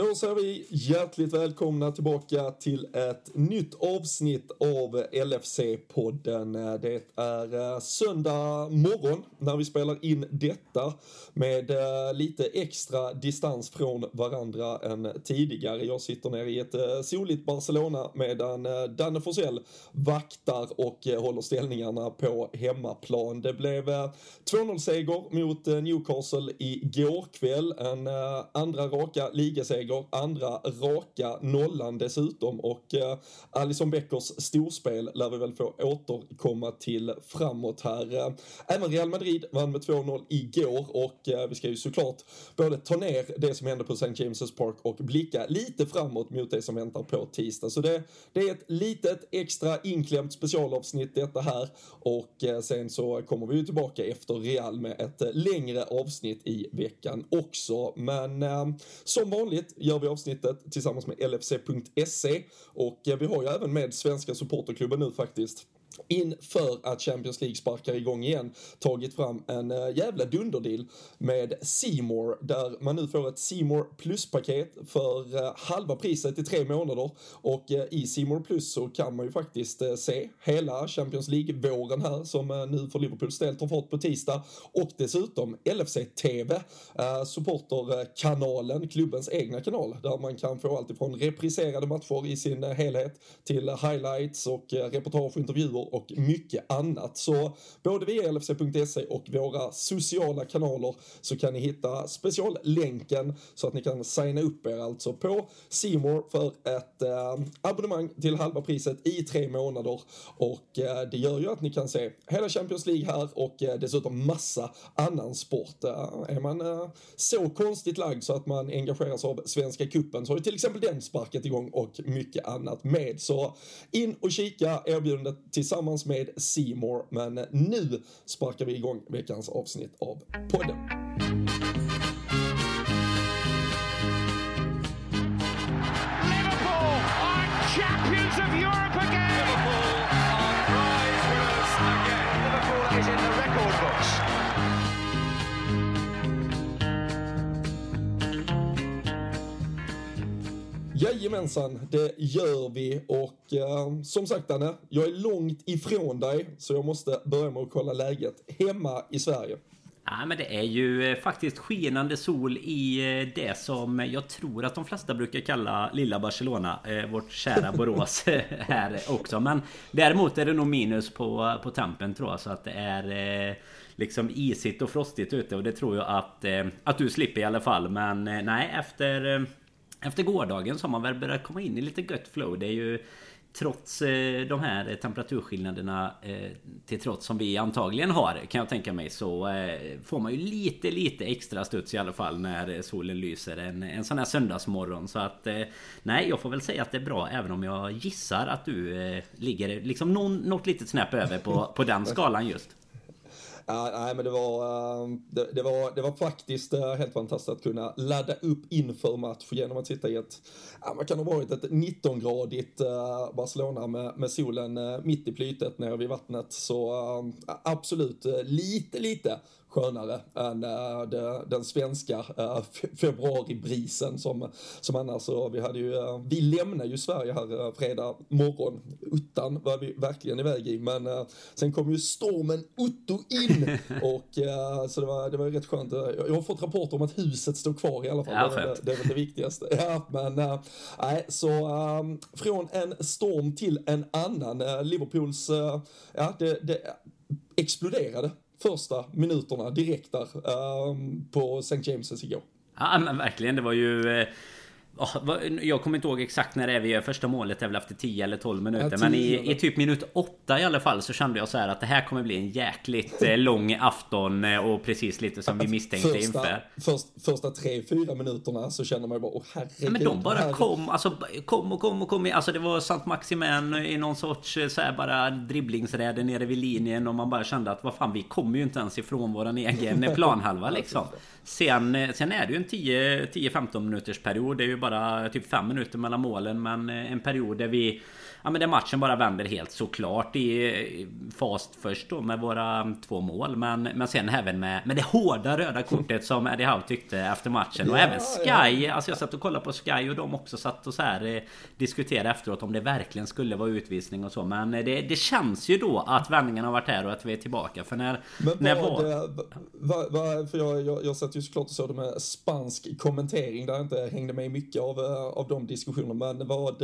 Då säger vi hjärtligt välkomna tillbaka till ett nytt avsnitt av LFC-podden. Det är eh, söndag morgon när vi spelar in detta med eh, lite extra distans från varandra än tidigare. Jag sitter nere i ett eh, soligt Barcelona medan Danne Forsell vaktar och håller ställningarna på hemmaplan. Det blev 2-0-seger mot Newcastle igår kväll, en andra raka ligaseger seger, andra raka nollan dessutom och eh, Alison Beckers storspel lär vi väl få återkomma till framåt här. Eh, även Real Madrid vann med 2-0 igår och eh, vi ska ju såklart både ta ner det som hände på St. James' Park och blicka lite framåt mot det som väntar på tisdag. Så det, det är ett litet extra inklämt specialavsnitt detta här och eh, sen så kommer vi ju tillbaka efter Real med ett eh, längre avsnitt i veckan också. Men eh, som vanligt gör vi avsnittet tillsammans med LFC.se och eh, vi har ju även med Svenska Supporterklubben nu faktiskt inför att Champions League sparkar igång igen tagit fram en eh, jävla dunderdeal med Seymour där man nu får ett Seymour Plus-paket för eh, halva priset i tre månader. Och eh, i Seymour Plus så kan man ju faktiskt se hela Champions League-våren här som nu för Liverpools del tar fart på tisdag. Och dessutom LFC-TV, supporterkanalen, klubbens egna kanal där man kan få allt ifrån repriserade matcher i sin helhet till highlights och reportage och intervjuer frågor och mycket annat. Så både via LFC.se och våra sociala kanaler så kan ni hitta speciallänken så att ni kan signa upp er alltså på Simor för ett eh, abonnemang till halva priset i tre månader och eh, det gör ju att ni kan se hela Champions League här och eh, dessutom massa annan sport. Eh, är man eh, så konstigt lagd så att man engageras av Svenska Kuppen så har ju till exempel den sparkat igång och mycket annat med. Så in och kika erbjudandet till tillsammans med Seymour. Men nu sparkar vi igång veckans avsnitt av podden. Jajamensan, det gör vi och eh, som sagt Danne, jag är långt ifrån dig så jag måste börja med att kolla läget hemma i Sverige. Ja, men det är ju eh, faktiskt skenande sol i eh, det som jag tror att de flesta brukar kalla lilla Barcelona. Eh, vårt kära Borås här också. Men däremot är det nog minus på, på tempen tror jag. Så att det är liksom isigt och frostigt ute. Och det tror jag att, att du slipper i alla fall. Men nej, efter efter gårdagen så har man väl börjat komma in i lite gött flow. Det är ju Trots eh, de här temperaturskillnaderna eh, till trots som vi antagligen har kan jag tänka mig så eh, får man ju lite lite extra studs i alla fall när solen lyser en, en sån här söndagsmorgon så att nej jag får väl säga att det är bra även om jag gissar att du ligger liksom någon, något litet snäpp över på, på den skalan just. Ja, nej, men det var, ehm, det, det, var, det var faktiskt eh, helt fantastiskt att kunna ladda upp inför match genom att sitta i ett, ja, man kan ha varit ett 19-gradigt eh, Barcelona med, med solen eh, mitt i plytet nere vid vattnet. Så ehm, absolut lite, lite skönare än äh, det, den svenska äh, februaribrisen som, som annars så vi hade ju, vi lämnar ju Sverige här fredag morgon. Uttan var vi verkligen iväg i men sen kom ju stormen Otto in och så det var, det var rätt skönt. Jag har fått rapporter om att huset står kvar i alla fall. Ja, det, det, det är väl det viktigaste. Ja, men nej, så äh, från en storm till en annan. Liverpools, ja det, det exploderade första minuterna direkt där ehm, på St. James's igår. Ja men verkligen, det var ju... Eh, jag kommer inte ihåg exakt när det är vi gör första målet. är väl efter 10 eller 12 minuter. Ja, men i, i, typ minut 8 i alla fall så kände jag så här att det här kommer bli en jäkligt eh, lång afton. Eh, och precis lite som vi misstänkte första, inför. Först, första 3-4 minuterna så känner man ju bara åh herregud. Ja, men de bara herregud. kom. Alltså kom och kom och kom. Alltså det var Sant Maximen i någon sorts eh, så här bara dribblingsräde nere vid linjen. Och man bara kände att vad fan vi kommer ju inte ens ifrån våran egen planhalva liksom. Sen, sen är det ju en 10-15 minuters period. Det är ju bara typ fem minuter mellan målen men eh, en period där vi Ja men där matchen bara vänder helt såklart. I fast först då med våra två mål Men, men sen även med, med det hårda röda kortet som Eddie Howe tyckte efter matchen. Och ja, även Sky ja. Alltså jag satt och kollade på Sky och de också satt och så här eh, Diskuterade efteråt om det verkligen skulle vara utvisning och så. Men det, det känns ju då att vändningen har varit här och att vi är tillbaka för när... Men när var, det, var, var, för jag, jag, jag satt ju såklart och såg det med spansk kommentering där jag inte hängde med mycket av, eh, av de diskussionerna Men vad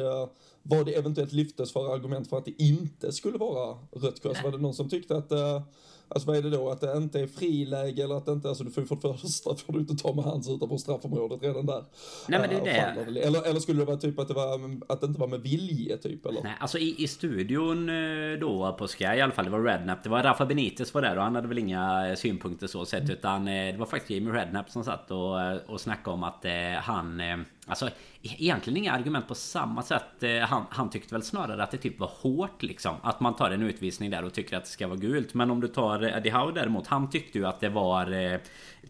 vad det eventuellt lyftes för argument för att det inte skulle vara rött kors? Var det någon som tyckte att uh, Alltså vad är det då? Att det inte är friläge eller att det inte, alltså du får ju för det första får du inte ta med hands utanför straffområdet redan där. Nej men det är det. Eller, eller skulle det vara typ att det var, att det inte var med vilje typ eller? Nej alltså i, i studion eh, då på Sky i alla fall, det var Rednap, det var Rafa Benitez var där och han hade väl inga eh, synpunkter så sett utan det var faktiskt Jamie Rednap som satt och, och snackade om att han Alltså egentligen inga argument på samma sätt. Eh, han, han tyckte väl snarare att det typ var hårt liksom. Att man tar en utvisning där och tycker att det ska vara gult. Men om du tar Eddie Howe däremot. Han tyckte ju att det var eh,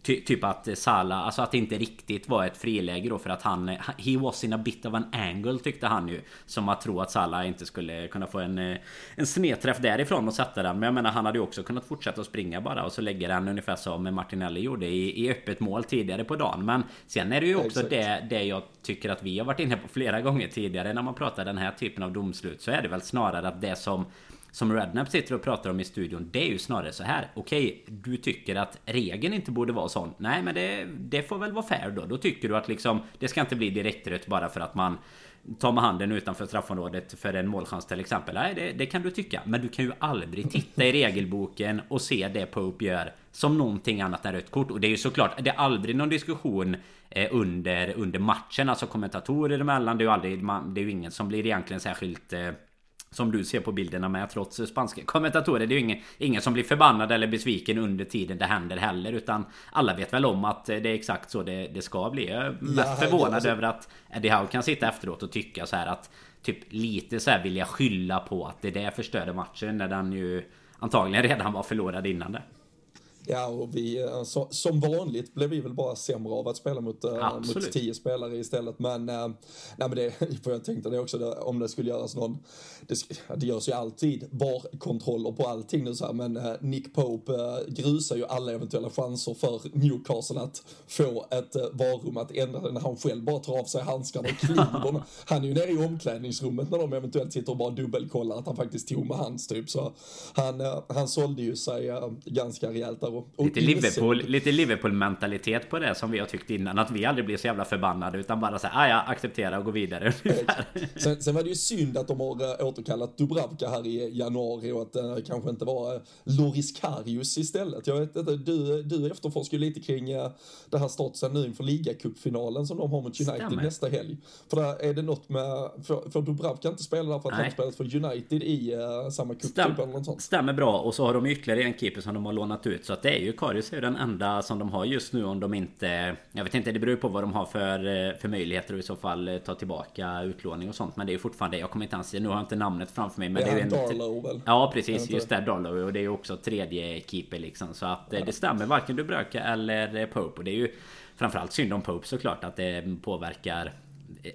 ty, typ att Sala, alltså att det inte riktigt var ett friläge då för att han He was in a bit of an angle tyckte han ju Som att tro att Sala inte skulle kunna få en eh, En snedträff därifrån och sätta den Men jag menar han hade ju också kunnat fortsätta att springa bara och så lägga den ungefär som Martinelli gjorde i, i öppet mål tidigare på dagen Men sen är det ju också det, det jag tycker att vi har varit inne på flera gånger tidigare när man pratar den här typen av domslut så är det väl snarare att det som som Rednap sitter och pratar om i studion Det är ju snarare så här. Okej, du tycker att regeln inte borde vara sån. Nej men det, det får väl vara fair då. Då tycker du att liksom Det ska inte bli direktrött bara för att man Tar med handen utanför straffområdet för en målchans till exempel. Nej det, det, kan du tycka. Men du kan ju aldrig titta i regelboken och se det Pope gör som någonting annat än rött kort Och det är ju såklart Det är aldrig någon diskussion eh, under, under matchen Alltså kommentatorer emellan Det är ju aldrig Det är ju ingen som blir egentligen särskilt eh, som du ser på bilderna med trots spanska kommentatorer. Det är ju ingen, ingen som blir förbannad eller besviken under tiden det händer heller. Utan alla vet väl om att det är exakt så det, det ska bli. Jag är ja, förvånad alltså... över att Eddie Howe kan sitta efteråt och tycka så här att Typ lite så här vilja skylla på att det där förstörde matchen när den ju antagligen redan var förlorad innan det. Ja, och vi, eh, så, som vanligt blev vi väl bara sämre av att spela mot, uh, mot tio spelare istället. Men, uh, nej men det, för jag tänkte det också, det, om det skulle göras någon, det, det görs ju alltid VAR-kontroller på allting nu så här, men Nick Pope grusar ju alla eventuella chanser för Newcastle att få ett VAR-rum att ändra när han själv bara tar av sig handskarna och kliver. han är ju nere i omklädningsrummet när de eventuellt sitter och bara dubbelkollar att han faktiskt tog med hands typ. Så han, han sålde ju sig ganska rejält där och, lite, Liverpool, lite Liverpool-mentalitet på det som vi har tyckt innan. Att vi aldrig blir så jävla förbannade utan bara säga ah, ja, acceptera och gå vidare. sen, sen var det ju synd att de har äh, återkallat Dubravka här i januari och att det äh, kanske inte var äh, Loris Karius istället. Jag vet inte, du, du efterforskar ju lite kring det här statusen nu inför ligacupfinalen som de har mot United Stämmer. nästa helg. För där är det något med, för, för Dubravka inte spela där för att Nej. han spelat för United i äh, samma cup Stäm, typ eller något sånt. Stämmer bra och så har de ytterligare en keeper som de har lånat ut så att det är ju Karius är den enda som de har just nu om de inte... Jag vet inte, det beror på vad de har för, eh, för möjligheter att i så fall eh, ta tillbaka utlåning och sånt. Men det är ju fortfarande... Jag kommer inte ens... Nu har jag inte namnet framför mig. Men det är, det är en... Darlow väl? Ja precis, just det. Darlow. Och det är ju också tredje keeper liksom. Så att eh, ja. det stämmer varken Dubröka eller Pope. Och det är ju framförallt synd om Pope såklart att det påverkar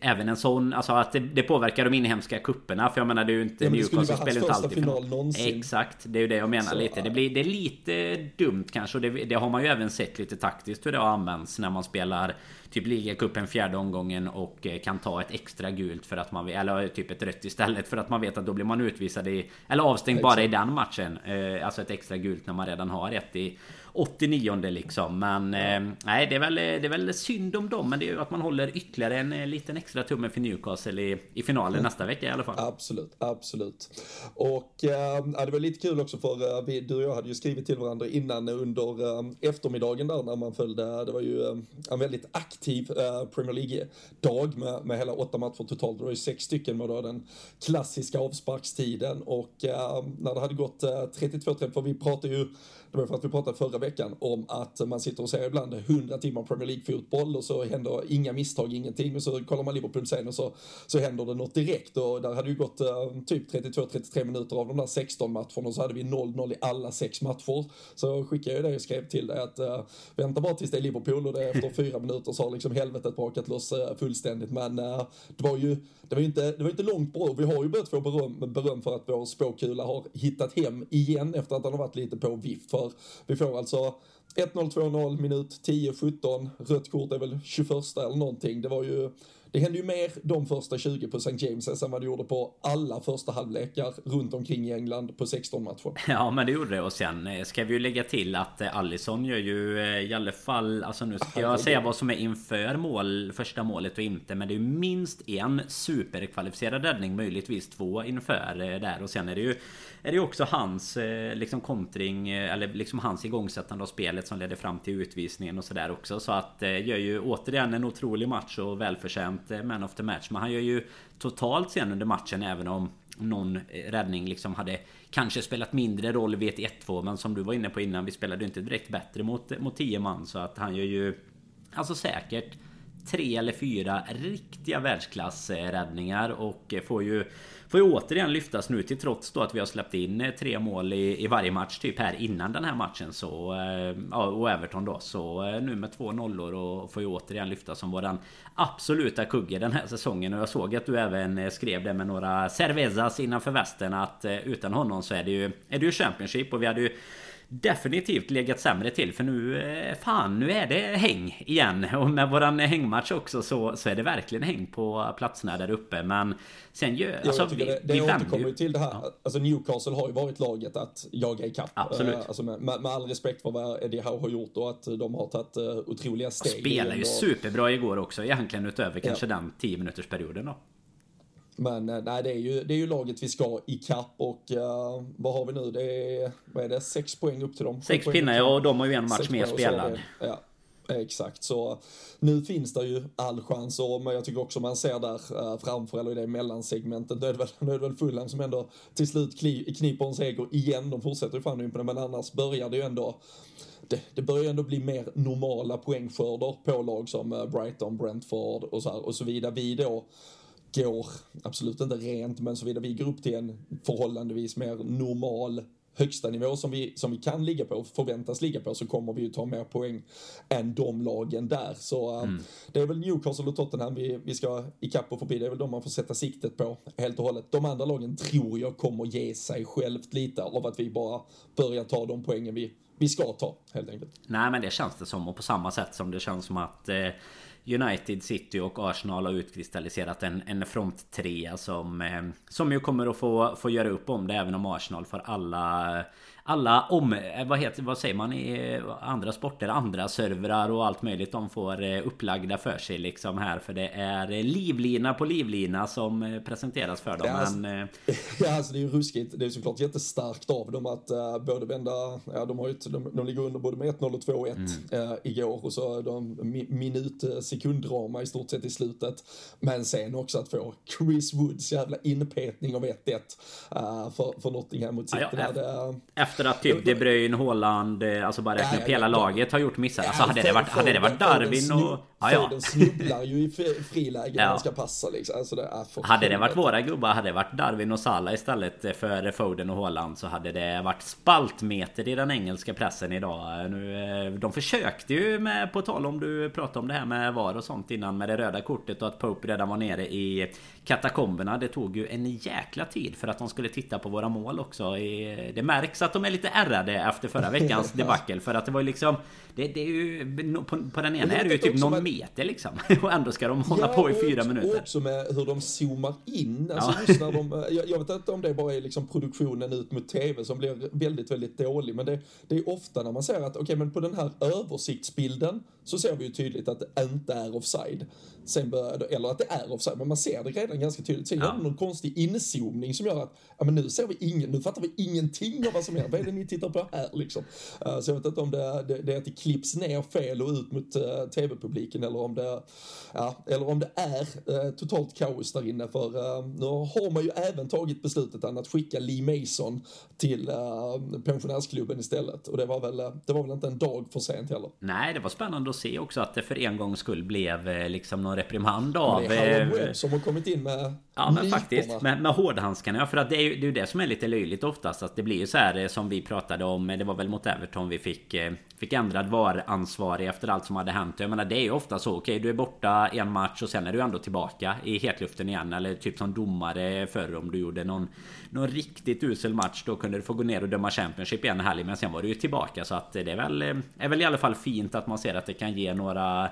Även en sån, alltså att det, det påverkar de inhemska kupperna För jag menar det är ju inte ja, Newcastle spelar ju inte alltid final någonsin. Exakt, det är ju det jag menar så, lite det, blir, det är lite dumt kanske och det, det, har man ju även sett lite taktiskt hur det har använts när man spelar Typ ligacupen fjärde omgången och eh, kan ta ett extra gult för att man vill, Eller typ ett rött istället för att man vet att då blir man utvisad i Eller avstängd Exakt. bara i den matchen eh, Alltså ett extra gult när man redan har ett i 89 liksom. Men eh, nej, det är, väl, det är väl synd om dem. Men det är ju att man håller ytterligare en eh, liten extra tumme för Newcastle i, i finalen mm. nästa vecka i alla fall. Absolut, absolut. Och äh, det var lite kul också för äh, vi, du och jag hade ju skrivit till varandra innan under äh, eftermiddagen där när man följde. Det var ju äh, en väldigt aktiv äh, Premier League-dag med, med hela åtta matcher totalt. Det var ju sex stycken med då den klassiska avsparkstiden och när det hade gått äh, 32-30, för vi pratade ju det var för att vi pratade förra veckan om att man sitter och ser ibland 100 timmar Premier League-fotboll och så händer inga misstag, ingenting. Och så kollar man Liverpool sen och så, så händer det något direkt. Och där hade ju gått uh, typ 32-33 minuter av de där 16 matcherna och så hade vi 0-0 i alla sex matcher. Så skickade jag det och skrev till dig att uh, vänta bara tills det är Liverpool och det efter fyra minuter så har liksom helvetet brakat loss uh, fullständigt. Men uh, det var ju det var inte, det var inte långt bra. Vi har ju börjat få beröm, beröm för att vår spåkula har hittat hem igen efter att den har varit lite på vift. För vi får alltså 1-0, 2-0, minut 10-17, rött kort är väl 21 eller någonting. Det var ju det hände ju mer de första 20 på St. James än vad det gjorde på alla första halvlekar runt omkring i England på 16 matcher. Ja, men det gjorde det. Och sen eh, ska vi ju lägga till att eh, Allison gör ju eh, i alla fall... Alltså nu ska jag säga vad som är inför mål, första målet och inte. Men det är ju minst en superkvalificerad räddning, möjligtvis två inför där. Och sen är det ju är det också hans liksom kontring eller liksom hans igångsättande av spelet som ledde fram till utvisningen och sådär också. Så att gör ju återigen en otrolig match och välförtjänt inte man of the match. Men han gör ju totalt sen under matchen även om någon räddning liksom hade kanske spelat mindre roll vid ett 1-2 men som du var inne på innan vi spelade ju inte direkt bättre mot, mot 10 man så att han gör ju Alltså säkert tre eller fyra riktiga världsklassräddningar och får ju Får ju återigen lyftas nu till trots då att vi har släppt in eh, tre mål i, i varje match typ här innan den här matchen. Så eh, ja, och Everton då. Så eh, nu med två nollor och får ju återigen lyftas som våran absoluta kugge den här säsongen. Och jag såg att du även skrev det med några cervezas innanför västen att utan honom så är det ju är det ju Championship. Och vi hade ju definitivt legat sämre till för nu eh, fan nu är det häng igen och med våran hängmatch också så, så är det verkligen häng på platserna där uppe men sen gör alltså, vi, det, det vi återkommer ju till det här ja. alltså Newcastle har ju varit laget att jaga ikapp Absolut. Uh, alltså med, med, med, all respekt för vad Eddie Howe har gjort och att de har tagit uh, otroliga steg. Spelar ju och... superbra igår också egentligen utöver ja. kanske den 10 minuters perioden då. Men eh, nej, det är ju, det är ju laget vi ska ikapp och uh, vad har vi nu? Det är, vad är det, sex poäng upp till dem? Sex pinnar ja, och de har ju en match mer spelad. Ja, exakt. Så nu finns det ju all chans och men jag tycker också man ser där uh, framför, eller i det mellansegmentet, nu är det väl, nu är det väl Fulham som ändå till slut kniper en seger igen. De fortsätter ju fan imponera, men annars börjar det ju ändå det, det börjar ändå bli mer normala poängskörder på lag som Brighton, Brentford och så, här, och så vidare. Vi då går, absolut inte rent, men såvida vi går upp till en förhållandevis mer normal högsta nivå som vi, som vi kan ligga på, förväntas ligga på, så kommer vi ju ta mer poäng än de lagen där. Så uh, mm. det är väl Newcastle och Tottenham vi, vi ska ikapp och förbi. Det är väl de man får sätta siktet på helt och hållet. De andra lagen tror jag kommer ge sig självt lite av att vi bara börjar ta de poängen vi, vi ska ta, helt enkelt. Nej, men det känns det som. Och på samma sätt som det känns som att eh, United, City och Arsenal har utkristalliserat en, en front trea som, eh, som ju kommer att få, få göra upp om det även om Arsenal får alla alla om... Eh, vad, heter, vad säger man i eh, andra sporter? Andra servrar och allt möjligt de får eh, upplagda för sig liksom här. För det är livlina på livlina som presenteras för dem. Ja, alltså, men, ja, alltså det är ju ruskigt. Det är såklart jättestarkt av dem att uh, både vända... Ja, de, har ju, de, de ligger under både med 1-0 och 2-1 mm. uh, igår. Och så de minut sekunddrama i stort sett i slutet. Men sen också att få Chris Woods jävla inpetning av 1-1 uh, för, för Nottingham mot City. Ja, ja, efter att typ De Bruyne, Haaland, eh, alltså bara räkna upp hela laget har gjort missar. Alltså hade det varit, hade det varit Darwin och... Ja. snubblar ju i friläge när han ska passa liksom. Alltså det är hade det varit våra gubbar, hade det varit Darwin och Salah istället för Foden och Haaland så hade det varit spaltmeter i den engelska pressen idag. Nu, eh, de försökte ju med, på tal om du pratade om det här med VAR och sånt innan med det röda kortet och att Pope redan var nere i katakomberna. Det tog ju en jäkla tid för att de skulle titta på våra mål också. Det märks att de är lite ärrade efter förra veckans debacle för att det var ju liksom det, det är ju på, på den ena är det ju typ någon meter liksom. Och ändå ska de hålla ja, på i fyra minuter. Och också med hur de zoomar in. Alltså ja. just när de, jag, jag, vet inte om det bara är liksom produktionen ut mot tv som blir väldigt, väldigt dålig. Men det, det är ofta när man ser att, okej okay, men på den här översiktsbilden så ser vi ju tydligt att det inte är offside. Sen börjar, eller att det är offside, men man ser det redan ganska tydligt. Sen ja. gör någon konstig inzoomning som gör att, ja men nu ser vi ingen, nu fattar vi ingenting av vad som händer. Vad är det ni tittar på här liksom? Uh, så jag vet inte om det, det, det är att det klipps ner fel och ut mot uh, tv-publiken eller om det, ja, eller om det är uh, totalt kaos där inne. För nu har man ju även tagit beslutet att skicka Lee Mason till pensionärsklubben istället. Och det var väl, det var väl inte en dag för sent heller. Nej, det var spännande att se också att det för en gångs skull blev eh, liksom någon reprimand av... Det är Howard eh, Webb som har kommit in med Ja men faktiskt. med, med hårdhandskarna ja, För att det är ju det, är det som är lite löjligt oftast Att det blir ju så här eh, som vi pratade om Det var väl mot Everton vi fick Fick ändrad VAR-ansvarig efter allt som hade hänt. Jag menar det är ju ofta så Okej du är borta en match och sen är du ändå tillbaka I hetluften igen Eller typ som domare förr om du gjorde någon Någon riktigt usel match Då kunde du få gå ner och döma Championship igen helg Men sen var du ju tillbaka Så att det är väl Är väl i alla fall fint att man ser att det kan ge några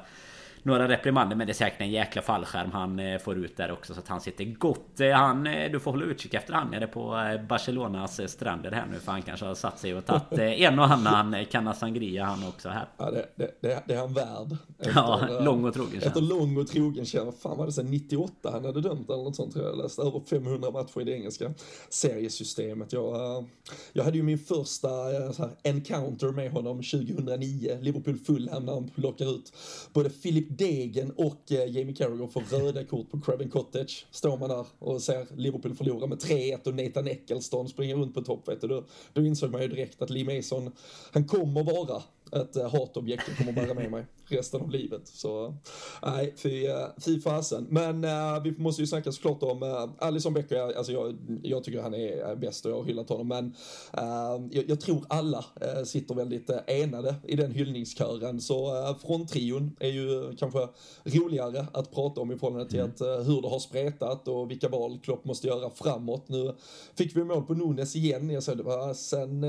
några reprimander men det är säkert en jäkla fallskärm han eh, får ut där också så att han sitter gott. Eh, Han, eh, du får hålla utkik efter han nere på Barcelonas stränder här nu för han kanske har satt sig och tagit en och annan Canna Sangria han också här. Ja, det, det, det, det är han värd. Ja, eh, lång och trogen Efter lång och trogen tjänst. Fan var det sen 98 han hade dömt eller något sånt tror jag. Jag läste över 500 matcher i det engelska seriesystemet. Jag, jag hade ju min första här, encounter med honom 2009. Liverpool Fulham när han plockar ut både Philip Degen och eh, Jamie Carragher får röda kort på Craven Cottage. Står man där och ser Liverpool förlora med 3-1 och Nathan Eccleston springer runt på topp. Vet du. Då, då insåg man ju direkt att Lee Mason, han kommer vara ett eh, hatobjekt jag kommer bära med mig resten av livet. Så nej, fy, fy fasen. Men äh, vi måste ju snacka såklart om äh, Alison Becker. Alltså jag, jag tycker han är bäst och jag har hyllat honom. Men äh, jag, jag tror alla äh, sitter väldigt enade i den hyllningskören. Så äh, fronttrion är ju kanske roligare att prata om i förhållande till att, äh, hur det har spretat och vilka val Klopp måste göra framåt. Nu fick vi mål på Nunes igen. Jag såg det var sen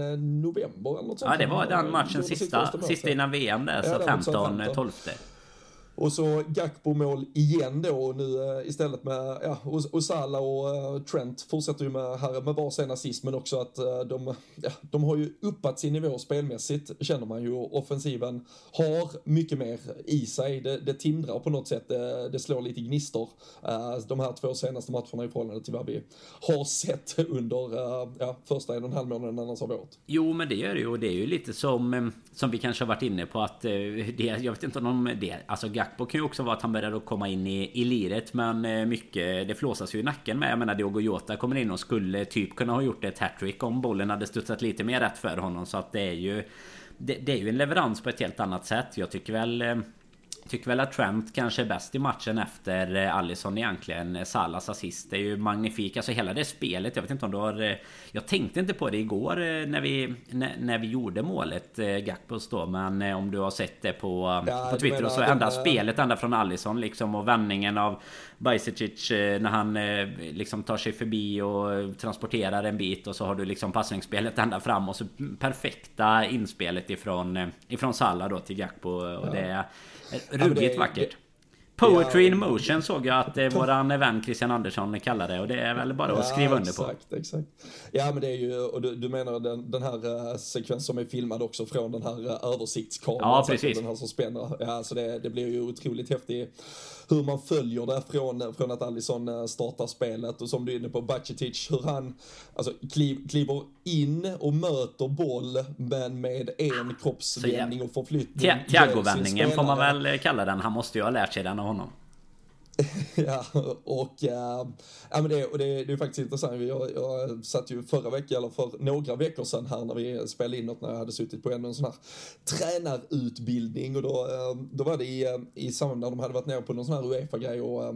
november eller något sånt. Ja det var den matchen sista, sista innan VM där. Ja, var mot 15 Southampton. 12 Och så Gakpo-mål igen då och nu eh, istället med, ja, och, och Salah och Trent fortsätter ju med, här med varsin assist men också att eh, de, ja, de har ju uppat sin nivå spelmässigt känner man ju offensiven har mycket mer i sig. Det, det tindrar på något sätt, det, det slår lite gnistor. De här två senaste matcherna i förhållande till vad vi har sett under ja, första en och en halv månaden annars av året. Jo men det gör det ju och det är ju lite som Som vi kanske har varit inne på att det, Jag vet inte om det Alltså Gakpo kan ju också vara att han börjar att komma in i, i liret Men eh, mycket Det flåsas ju i nacken med. Jag menar Diogo Jota kommer in och skulle typ kunna ha gjort ett hattrick Om bollen hade studsat lite mer rätt för honom. Så att det är ju det, det är ju en leverans på ett helt annat sätt. Jag tycker väl eh, Tycker väl att Trent kanske är bäst i matchen efter eh, Allison egentligen. Salas assist är ju magnifik. Alltså hela det spelet. Jag vet inte om du har... eh, Jag tänkte inte på det igår eh, när vi, när, när vi gjorde målet eh, Gakpos då. Men eh, om du har sett det på, Ja, på Twitter och så. Ända eh, spelet ända från Allison liksom. Och vändningen av Bajsicic eh, när han eh, liksom tar sig förbi och transporterar en bit. Och så har du liksom passningsspelet ända fram. Och så perfekta inspelet ifrån, eh, ifrån Salah då till Gakpo. Och det är men ruggigt vackert. Poetry in motion såg jag att eh, våran vän Christian Andersson kallar det och det är väl bara att skriva under på. Exakt, exakt. Ja men det är ju, och du, du menar den, den här uh, sekvensen som är filmad också från den här uh, översiktskameran. Ja, så att precis. Den här som spänner. Ja, så det, det blir ju otroligt häftigt hur man följer det från, från att Alisson eh, startar spelet och som du är inne på Baccetic, hur han alltså, kliv, kliver in och möter boll men med en kroppsvändning och förflyttning. Tia- ger sin Thiago-vändningen får man väl kalla den. Han måste ju ha lärt sig den av honom. Ja, och, äh, ja, men det, och det, det är faktiskt intressant. Jag, jag satt ju förra veckan, eller för några veckor sedan här när vi spelade in något när jag hade suttit på ännu en sån här tränarutbildning och då, äh, då var det i, eh, i samband när de hade varit nere på någon sån här Uefa-grej och äh,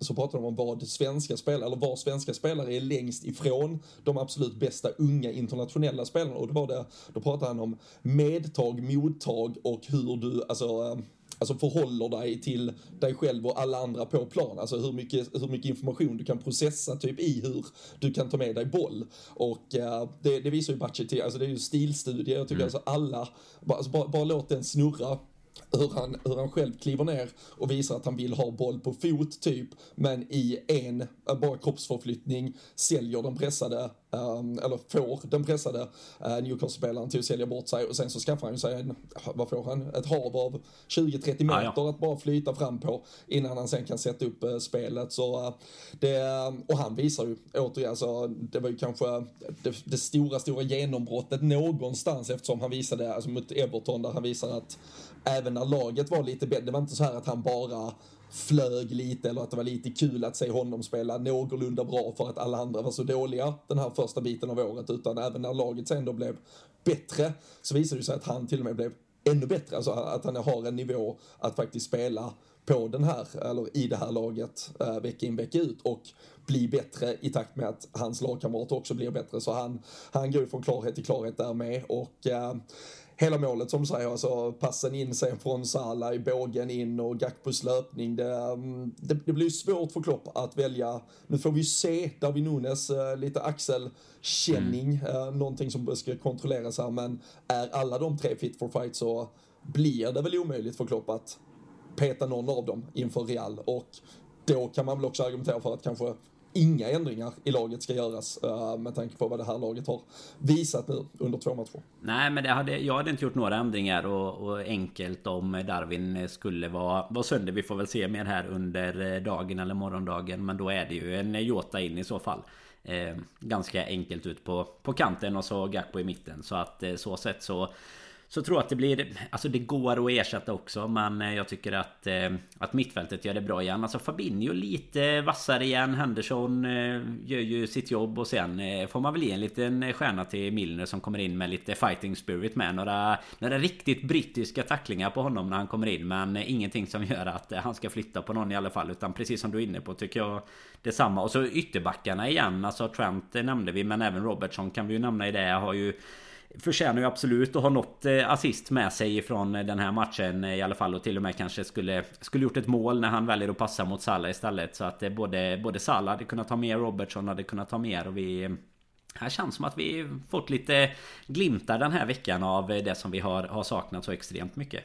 så pratade de om vad svenska spelare, eller var svenska spelare är längst ifrån de absolut bästa unga internationella spelarna och då var det, då pratade han om medtag, mottag och hur du, alltså äh, alltså förhåller dig till dig själv och alla andra på plan. Alltså hur mycket, hur mycket information du kan processa typ i hur du kan ta med dig boll. Och eh, det, det visar ju Bacchetti, alltså det är ju stilstudie. Jag tycker alltså alla, bara, alltså bara, bara låt den snurra hur han, hur han själv kliver ner och visar att han vill ha boll på fot typ, men i en, eh, bara kroppsförflyttning, säljer den pressade, um, eller får den pressade uh, Newcastle-spelaren till att sälja bort sig och sen så skaffar han sig en, vad får han, ett hav av 20-30 meter Ja, ja. att bara flyta fram på innan han sen kan sätta upp uh, spelet. Så, uh, det, och han visar ju återigen, alltså, det var ju kanske det, det stora, stora genombrottet någonstans eftersom han visade, alltså mot Everton där han visade att även när laget var lite bättre, det var inte så här att han bara flög lite eller att det var lite kul att se honom spela någorlunda bra för att alla andra var så dåliga den här första biten av året utan även när laget sen då blev bättre så visade det sig att han till och med blev ännu bättre. Alltså att han har en nivå att faktiskt spela på den här, eller i det här laget äh, vecka in vecka ut och bli bättre i takt med att hans lagkamrater också blir bättre. Så han, han går från klarhet till klarhet där med och äh, hela målet som du säger, alltså passen in sen från Salah i bågen in och Gakpos löpning. Det, mm, det, det blir svårt för Klopp att välja. Nu får vi ju se Darwin Nunes, äh, lite axelkänning, mm. äh, någonting som ska kontrolleras här, men är alla de tre fit for fight så blir det väl omöjligt för Klopp att peta någon av dem inför Real och då kan man väl också argumentera för att kanske inga ändringar i laget ska göras eh, med tanke på vad det här laget har visat nu under två matcher. Nej, men det hade, jag hade inte gjort några ändringar och, och enkelt om Darwin skulle vara, vara sönder. Vi får väl se mer här under eh, dagen eller morgondagen. Men då är det ju en Jota in i så fall. Eh, ganska enkelt ut på, på kanten och så Gakpo i mitten. Så att eh, så sett så så tror jag att det blir... Alltså det går att ersätta också men eh, jag tycker att, eh, att mittfältet gör det bra igen. Alltså Fabinho lite vassare igen. Henderson eh, gör ju sitt jobb och sen får man väl ge en liten stjärna till Milner som kommer in med lite fighting spirit med. Några, några riktigt brittiska tacklingar på honom när han kommer in men ingenting som gör att han ska flytta på någon i alla fall. Utan precis som du är inne på tycker jag detsamma. Och så ytterbackarna igen. Alltså Trent nämnde vi men även Robertson kan vi ju nämna i det. Har ju förtjänar ju absolut att ha något eh, assist med sig från den här matchen i alla fall och till och med kanske skulle skulle gjort ett mål när han väljer att passa mot Salah istället så att eh, både både Salah hade kunnat ta mer Robertson hade kunnat ta mer och vi här känns som att vi fått lite glimtar den här veckan av det som vi har, har saknat så extremt mycket.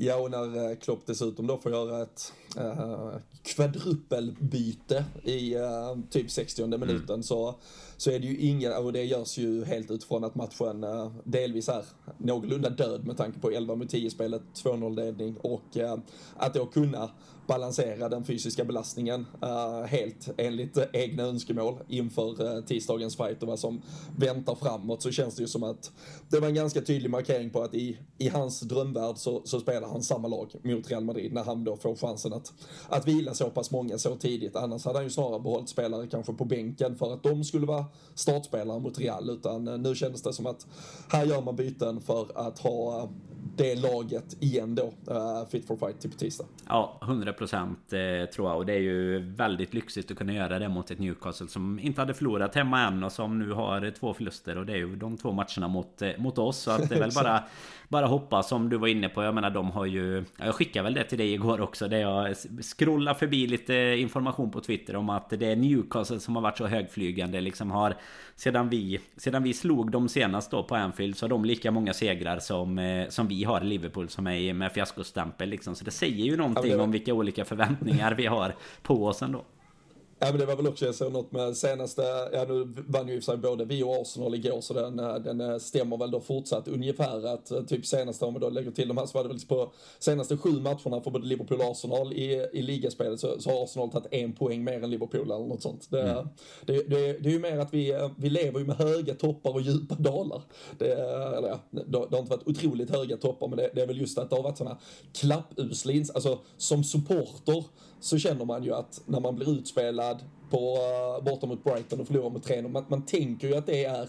Ja, och när eh, Klopp dessutom då får göra ett äh, kvadrupelbyte i äh, typ 60 minuten mm. så så är det ju ingen, och det görs ju helt utifrån att matchen eh, delvis är någorlunda död med tanke på 11 mot 10 spelet, 2-0 ledning och eh, att då kunna balansera den fysiska belastningen eh, helt enligt egna önskemål inför tisdagens fight och vad som väntar framåt så känns det ju som att det var en ganska tydlig markering på att i, i hans drömvärld så, så spelar han samma lag mot Real Madrid när han då får chansen att, att vila så pass många så tidigt. Annars hade han ju snarare behållit spelare kanske på bänken för att de skulle vara startspelare mot Real utan nu kändes det som att här gör man byten för att ha det laget igen då, uh, Fit for Fight till på tisdag. Ja, 100% eh, tror jag. Och det är ju väldigt lyxigt att kunna göra det mot ett Newcastle som inte hade förlorat hemma än och som nu har två förluster. Och det är ju de två matcherna mot, eh, mot oss. Så att det är väl bara, bara hoppas som du var inne på. Jag menar de har ju... Jag skickade väl det till dig igår också. Där jag scrollar förbi lite information på Twitter om att det är Newcastle som har varit så högflygande. Liksom har... Sedan vi, sedan vi slog dem senast då på Anfield så har de lika många segrar som, eh, som vi har Liverpool som är med fiaskostämpel liksom. Så det säger ju någonting ja, om vilka olika förväntningar vi har på oss ändå. Ja men det var väl också, jag såg något med senaste, ja nu vann ju i och för sig både vi och Arsenal igår så den, eh, den eh, stämmer väl då fortsatt ungefär att eh, typ senaste, om vi då lägger till de här så var det väl på senaste sju matcherna för både Liverpool och Arsenal i, i ligaspelet så, så har Arsenal tagit en poäng mer än Liverpool eller något sånt. Det, mm. det, det, det, är ju mer att vi, vi lever ju med höga toppar och djupa dalar. Det, eller ja, det, har inte varit otroligt höga toppar men det, det är väl just att det har varit sådana klappuslinns, alltså som supporter så känner man ju att när man blir utspelad på, uh, borta mot Brighton och förlorar mot 3 man, man tänker ju att det är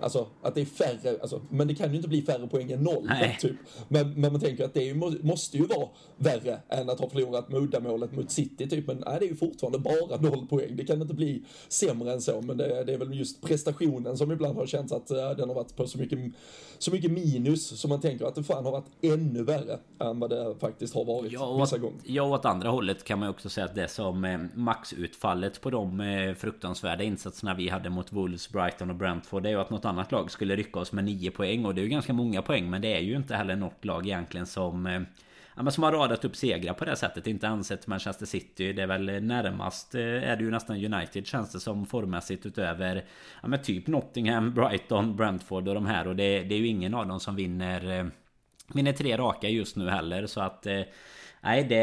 Alltså att det är färre, alltså, men det kan ju inte bli färre poäng än noll. Typ. Men, men man tänker att det ju, måste ju vara värre än att ha förlorat med uddamålet mot City. Typ. Men nej, det är ju fortfarande bara noll poäng. Det kan inte bli sämre än så. Men det, det är väl just prestationen som ibland har känts att uh, den har varit på så mycket, så mycket minus. Så man tänker att det fan har varit ännu värre än vad det faktiskt har varit ja, vissa gånger. Ja, och åt andra hållet kan man ju också säga att det som eh, maxutfallet på de eh, fruktansvärda insatserna vi hade mot Wolves, Brighton och Brentford. Det är ju att något annat lag skulle rycka oss med 9 poäng. Och det är ju ganska många poäng. Men det är ju inte heller något lag egentligen som... Eh, ja, men som har radat upp segrar på det sättet. Inte ansett Manchester City. Det är väl närmast eh, är det ju nästan United känns det som formmässigt utöver ja, men typ Nottingham, Brighton, Brentford och de här. Och det, det är ju ingen av dem som vinner, eh, vinner tre raka just nu heller. Så att Nej det,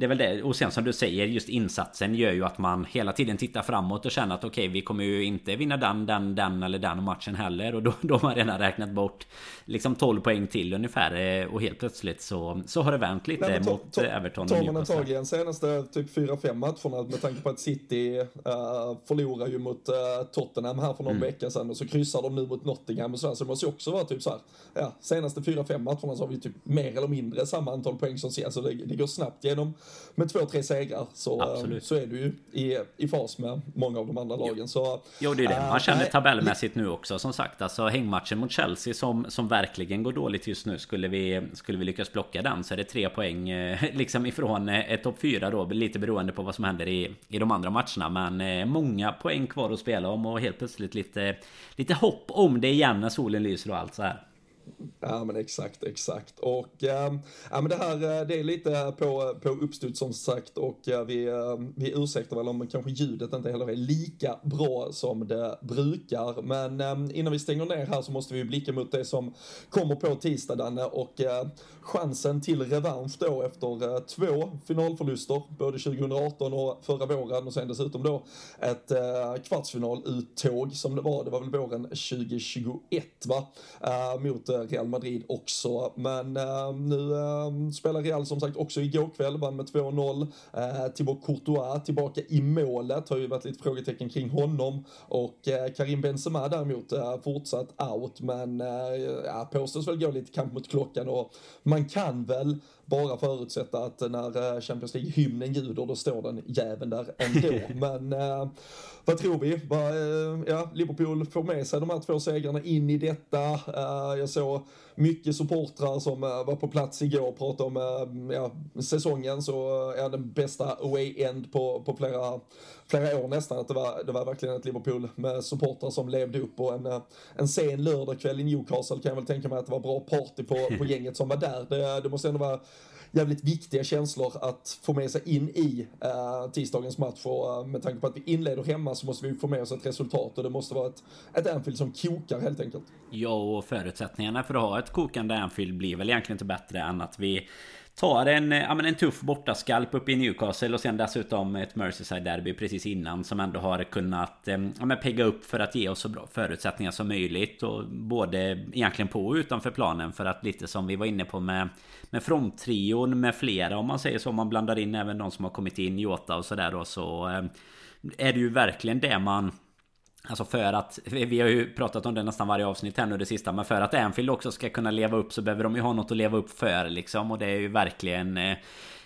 det är väl det. Och sen som du säger just insatsen gör ju att man hela tiden tittar framåt och känner att okej okay, vi kommer ju inte vinna den, den, den eller den matchen heller. Och då, då har man redan räknat bort liksom 12 poäng till ungefär. Och helt plötsligt så, så har det vänt lite Nej, mot to, Everton. Tar man antagligen senaste typ 4-5 matcherna med tanke på att City uh, förlorar ju mot uh, Tottenham här för någon mm. vecka sedan och så kryssar de nu mot Nottingham och sådär. Så det måste ju också vara typ så här, ja, senaste 4-5 matcherna så har vi typ mer eller mindre samma antal poäng som Alltså det, det går snabbt genom med två, tre segrar så, Absolut. så är du ju i, i fas med många av de andra lagen. Jo, så, jo det är det. Man känner tabellmässigt nu också som sagt. Alltså hängmatchen mot Chelsea som, som verkligen går dåligt just nu. Skulle vi, skulle vi lyckas plocka den så är det tre poäng eh, liksom ifrån eh, ett topp fyra då. Lite beroende på vad som händer i, i de andra matcherna. Men eh, många poäng kvar att spela om och helt plötsligt lite, lite hopp om det igen när solen lyser och allt så här. Ja men exakt, exakt. Och äh, ja, men det här eh, det är lite på, på uppstuds som sagt och äh, vi, äh, vi ursäktar väl om kanske ljudet inte heller är lika bra som det brukar. Men äh, innan vi stänger ner här så måste vi blicka mot det som kommer på tisdag Danne och eh, chansen till revansch då efter två finalförluster både 2018 och förra våren och sen dessutom då ett kvartsfinaluttåg som det var, det var väl våren 2021 va, mot Eh, Real Madrid också. Men eh, nu eh, spelar Real som sagt också igår kväll, vann med 2-0. Eh, Thibaut Courtois tillbaka i målet, har ju varit lite frågetecken kring honom. Och Karim Benzema däremot fortsatt out, men ja, påstås väl gå lite kamp mot klockan och man kan väl bara förutsätta att när Champions League-hymnen ljuder då står den jäveln där ändå. Men äh, vad tror vi? Va, äh, ja, Liverpool får med sig de här två segrarna in i detta. Äh, jag såg mycket supportrar som var på plats igår och pratade om ja, säsongen så ja, den bästa away-end på, på flera, flera år nästan. Att det var, det var verkligen ett Liverpool med supportrar som levde upp och en, en sen lördagkväll i Newcastle kan jag väl tänka mig att det var bra party på, på gänget som var där. Det, det måste ändå vara jävligt viktiga känslor att få med sig in i uh, tisdagens match och uh, med tanke på att vi inleder hemma så måste vi få med oss ett resultat och det måste vara ett, ett Anfield som kokar helt enkelt. Ja, och förutsättningarna för att ha ett kokande Anfield blir väl egentligen inte bättre än att vi tar en, ja, men en tuff bortaskalp upp i Newcastle och sen dessutom ett Merseyside-derby precis innan som ändå har kunnat eh, ja, men pegga upp för att ge oss så bra förutsättningar som möjligt. Och både egentligen på och utanför planen för att lite som vi var inne på med, med fronttrion med flera om man säger så. Om man blandar in även de som har kommit in, Jota och sådär då så eh, är det ju verkligen det man Alltså för att, vi har ju pratat om det nästan varje avsnitt här nu det sista Men för att Anfield också ska kunna leva upp så behöver de ju ha något att leva upp för liksom Och det är ju verkligen eh,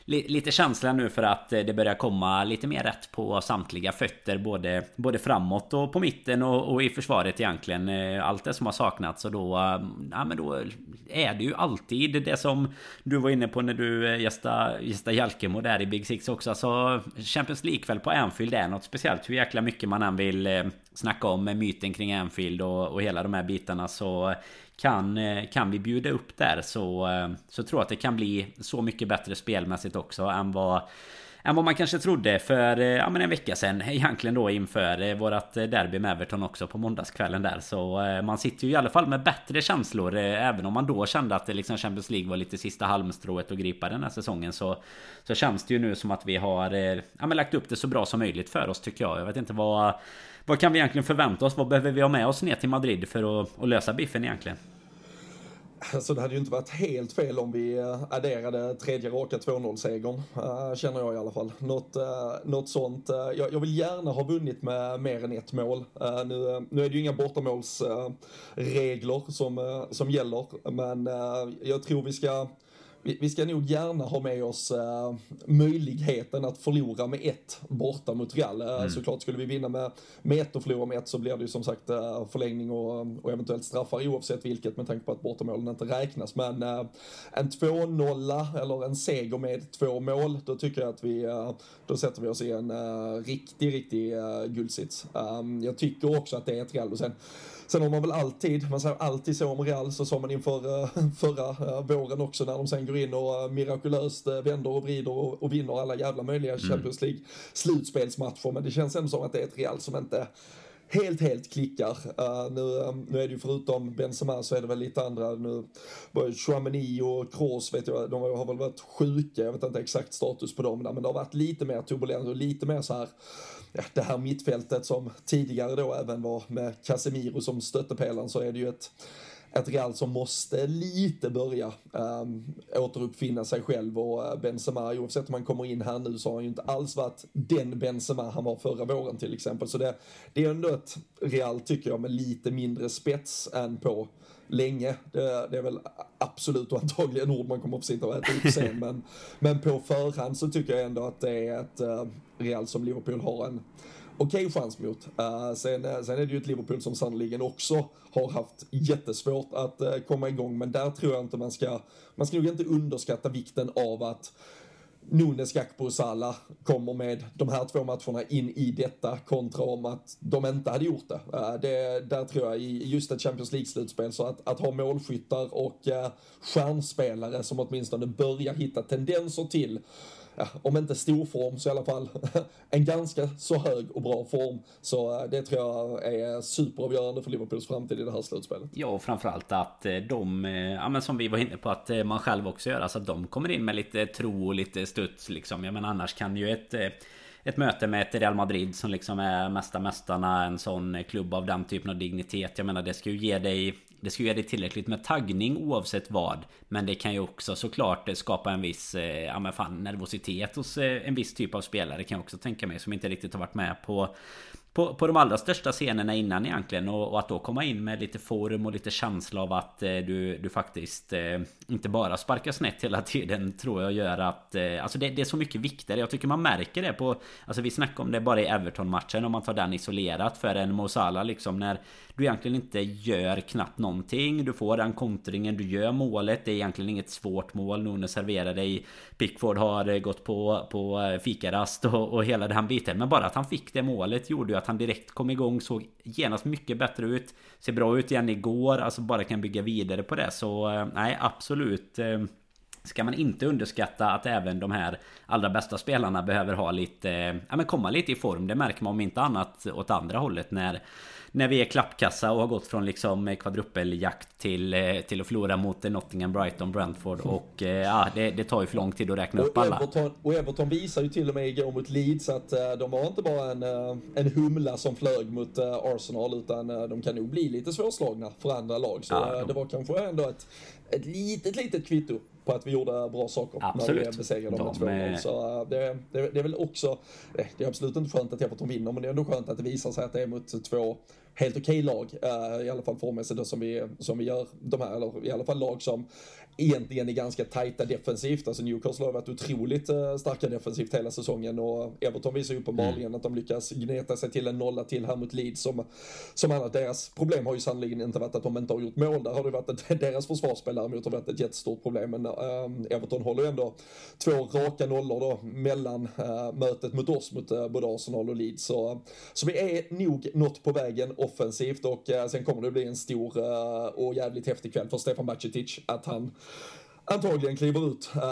lite känsla nu för att eh, det börjar komma lite mer rätt på samtliga fötter både, både framåt och på mitten och, och i försvaret egentligen. Eh, allt det som har saknats och då eh, Ja men då är det ju alltid det som Du var inne på när du gästade, gästade Jalkemo där i Big Six också. Alltså Champions League-kväll på Anfield är något speciellt. Hur jäkla mycket man än vill snacka om myten kring Anfield och, och hela de här bitarna så kan, eh, kan vi bjuda upp där så, eh, så tror jag att det kan bli så mycket bättre spelmässigt också än vad än vad man kanske trodde för eh, ja, men en vecka sedan egentligen då inför eh, vårat eh, derby med Everton också på måndagskvällen där så man sitter ju i alla fall med bättre känslor även om man då kände att liksom Champions League var lite sista halmstrået att gripa den här säsongen så så känns det ju nu som att vi har ja, men lagt upp det så bra som möjligt för oss tycker jag. Jag vet inte vad vad kan vi egentligen förvänta oss? Vad behöver vi ha med oss ner till Madrid för att, att lösa biffen egentligen? Alltså det hade ju inte varit helt fel om vi eh, adderade tredje raka 2-0-segern, eh, känner jag i alla fall. Något, eh, något sånt. Jag, jag, vill gärna ha vunnit med mer än ett mål. nu, nu är det ju inga bortamålsregler som, som gäller, men jag tror vi ska vi, vi ska nog gärna ha med oss uh, möjligheten att förlora med ett borta mot Real. Uh, mm. Såklart skulle vi vinna med, med ett och förlora med ett så blir det ju som sagt uh, förlängning och, och eventuellt straffar oavsett vilket med tanke på att bortamålen inte räknas. Men en 2-0 eller en seger med två mål, då tycker jag att vi, då sätter vi oss i en riktig, riktig guldsits. Um, jag tycker också att det är ett Real och sen Sen har man väl alltid, man säger alltid så om Real, så sa man inför uh, förra uh, våren också när de sen går in och uh, mirakulöst vänder och vrider och, och, vinner alla jävla möjliga mm. Champions League slutspelsmatcher. Men det känns ändå som att det är ett Real som inte helt, helt klickar. Uh, nu, um, nu är det ju förutom Benzema så är det väl lite andra nu. Chouameni och Kroos vet jag, de har väl varit sjuka. Jag vet inte exakt status på dem där, men det har varit lite mer turbulent och lite mer så här ja, det här mittfältet som tidigare då även var med Casemiro som stöttepelaren så är det ju ett ett Real som måste lite börja um, återuppfinna sig själv och eh, Benzema, oavsett om han kommer in här nu så har han ju inte alls varit den Benzema han var förra våren till exempel. Så det, det är ändå ett Real, tycker jag, med lite mindre spets än på länge. Det, det, är väl absolut och antagligen ord man kommer att få sitta och äta upp sen. men, men på förhand så tycker jag ändå att det är ett uh, Real som Liverpool har en okej okay chans mot. Uh, sen, eh, sen är det ju ett Liverpool som sannoliken också har haft jättesvårt att uh, komma igång, men där tror jag inte man ska, man ska nog inte underskatta vikten av att Nunes, Gakpo och Salah kommer med de här två matcherna in i detta kontra om att de inte hade gjort det. Eh, det där tror jag i just ett Champions League-slutspel så att, att ha målskyttar och eh, stjärnspelare som åtminstone börjar hitta tendenser till ja, om inte stor form så i alla fall en ganska så hög och bra form. Så eh, det tror jag är superavgörande för Liverpools framtid i det här slutspelet. Ja, och framförallt att eh, de, eh, ja men som vi var inne på att man själv också gör, alltså att de kommer in med lite tro och lite studs liksom. Jag menar annars kan ju ett ett möte med ett Real Madrid som liksom är mesta mästarna En sån klubb av den typen av dignitet Jag menar det ska ju ge dig det ska ju ge dig tillräckligt med taggning oavsett vad. Men det kan ju också såklart eh, skapa en viss eh, ja, men fan, nervositet hos eh, en viss typ av spelare kan jag också tänka mig. Som inte riktigt har varit med på på, på de allra största scenerna innan egentligen och, och, att då komma in med lite form och lite känsla av att eh, du, du faktiskt eh, inte bara sparkar snett hela tiden tror jag gör att eh, Alltså det, det, är så mycket viktigare Jag tycker man märker det på Alltså vi snackar om det bara i Everton-matchen om man tar den isolerat för en Mosala liksom när du egentligen inte gör knappt någonting. Du får den kontringen, du gör målet. Det är egentligen inget svårt mål Nune serverar dig. Pickford har eh, gått på, på eh, fikarast och, och hela den biten. Men bara att han fick det målet gjorde ju att han direkt kom igång Såg genast mycket bättre ut. Ser bra ut igen igår Alltså bara kan bygga vidare på det. Så eh, nej absolut Ska man inte underskatta att även de här allra bästa spelarna behöver ha lite Ja men komma lite i form. Det märker man om inte annat åt andra hållet när när vi är klappkassa och har gått från liksom kvadrupeljakt till, eh, till att förlora mot Nottingham, Brighton, Brentford och eh, ja, det, det tar ju för lång tid att räkna och upp alla. Everton, och Everton visar ju till och med igår mot Leeds att de var inte bara en, en humla som flög mot Arsenal utan de kan nog bli lite svårslagna för andra lag. Så ja, de... det var kanske ändå ett, ett litet, litet kvitto på att vi gjorde bra saker absolut. när vi besegrade dem de med 2-0. Så det, det, det, är väl också, det är absolut inte skönt att Everton vinner, men det är ändå skönt att det visar sig att det är mot två helt okej okay lag, uh, i alla fall formmässigt som vi, som vi gör de här, eller i alla fall lag som egentligen är ganska tajta defensivt. Alltså Newcastle har varit otroligt uh, starka defensivt hela säsongen och Everton visar ju uppenbarligen mm. att de lyckas gneta sig till en nolla till här mot Leeds som, som annat. Deras problem har ju sannoliken inte varit att de inte har gjort mål. Där har det varit att deras försvarsspel däremot har varit ett jättestort problem. Men uh, Everton håller ju ändå två raka nollor då mellan uh, mötet mot oss, mot uh, både Arsenal och Leeds. Så, så vi är nog något på vägen offensivt och sen kommer det bli en stor och jävligt häftig kväll för Stefan Bacicic att han antagligen kliver ut uh,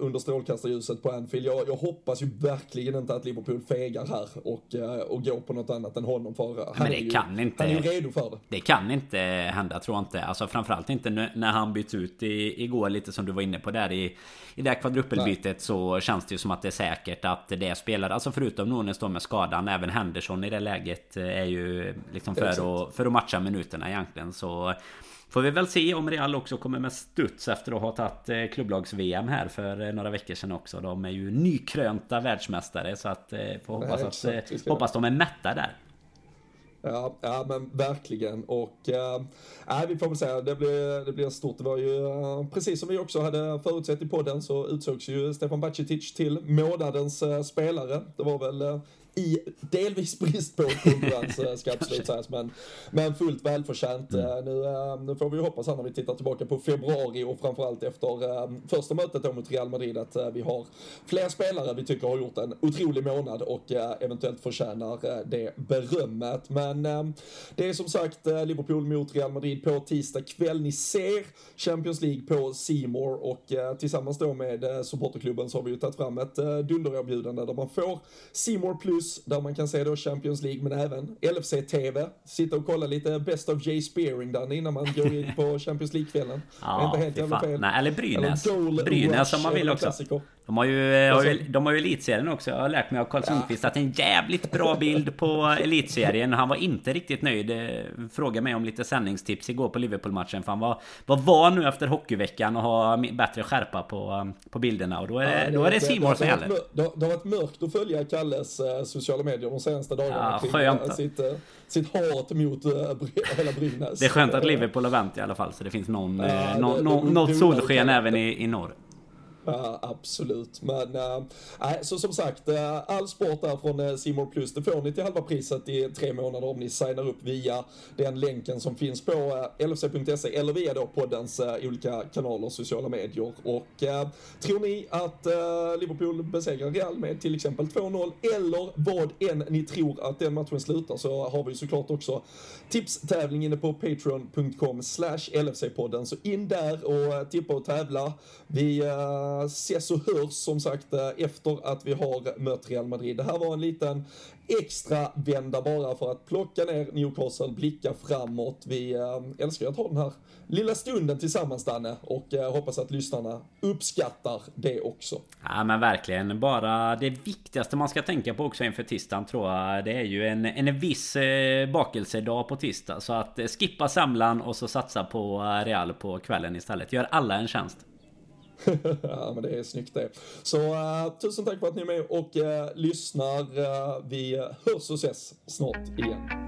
under strålkastarljuset på Anfield. Jag, jag, hoppas ju verkligen inte att Liverpool fegar här och, uh, och går på något annat än honom för uh, han, det är ju, kan inte, han är ju redo för det. Det kan inte hända tror jag inte. Alltså framförallt inte när han byts ut i, igår lite som du var inne på där i, i det här kvadrupelbytet så känns det ju som att det är säkert att det är spelare, alltså förutom Nunes då med skadan, även Henderson i det läget är ju liksom för, att, för att matcha minuterna egentligen så Får vi väl se om Real också kommer med studs efter att ha tagit eh, klubblags-VM här för eh, några veckor sedan också. De är ju nykrönta världsmästare så att eh, får hoppas, Nej, att, hoppas de är mätta där. Ja, ja men verkligen. Och äh, vi får väl säga, det blir, det blir stort. Det var ju precis som vi också hade förutsett i podden så utsågs ju Stefan Bacicic till månadens äh, spelare. Det var väl i delvis brist på konkurrens eh, ska absolut sägas, men, men fullt välförtjänt. Mm. Eh, nu, eh, nu får vi hoppas här när vi tittar tillbaka på februari och framförallt efter första mötet då mot Real Madrid att vi har fler spelare vi tycker har gjort en otrolig månad och eventuellt förtjänar det berömmet. Men det är som sagt Liverpool mot Real Madrid på tisdag kväll. Ni ser Champions League på Seymour och tillsammans då med supporterklubben så har vi ju tagit fram ett dundererbjudande där man får Seymour plus Plus där man kan se då Champions League men även LFC-TV. Sitta och kolla lite Best of Jay Spearing där innan man går in på Champions League-kvällen. Ja, inte helt jävla fel. Nej, eller Brynäs. Eller Brynäs om man vill också. klassiker. De har ju, har ju, de har ju elitserien också. Jag har lärt mig av Karl Sundqvist att en jävligt bra bild på elitserien. Han var inte riktigt nöjd. Eh, Frågade mig om lite sändningstips igår på Liverpool-matchen. För han var, var van nu efter hockeyveckan och ha bättre skärpa på, på bilderna. Och då är, Ja, då är det Simon som det, gäller. det, har- det varit mörkt att följa Kalles eh, sociala medier de senaste dagarna. Ja, skönt. eh, Sitt, eh, sitt hat mot eh, hela Brynäs. Det är skönt att Eh, Liverpool har vänt i alla fall. Så det finns någon, Ja, eh, det- det- nå- det- något det- solsken det- även i, i norr. Ja, absolut. Men äh, så som sagt, äh, all sport där från eh, äh, Simor Plus, det får ni till halva priset i tre månader om ni signar upp via den länken som finns på äh, lfc.se eller via då poddens äh, olika kanaler, sociala medier. Och äh, tror ni att äh, Liverpool besegrar Real med till exempel 2-0 eller vad än ni tror att den matchen slutar så har vi såklart också tipstävling inne på patreon.com slash LFC-podden. Så in där och tippa och tävla. Vi äh, ses och hörs som sagt eh, efter att vi har mött Real Madrid. Det här var en liten extra vända bara för att plocka ner Newcastle, blicka framåt. Vi eh, älskar att ha den här lilla stunden tillsammans Danne och eh, hoppas att lyssnarna uppskattar det också. Ja men verkligen. Bara det viktigaste man ska tänka på också inför tisdagen tror jag. Det är ju en, en viss bakelsedag på tisdag. Så att skippa samlan och så satsa på Real på kvällen istället. Gör alla en tjänst. ja, men det är snyggt det. Så uh, tusen tack för att ni är med och uh, lyssnar. Uh, vi hörs och ses snart igen.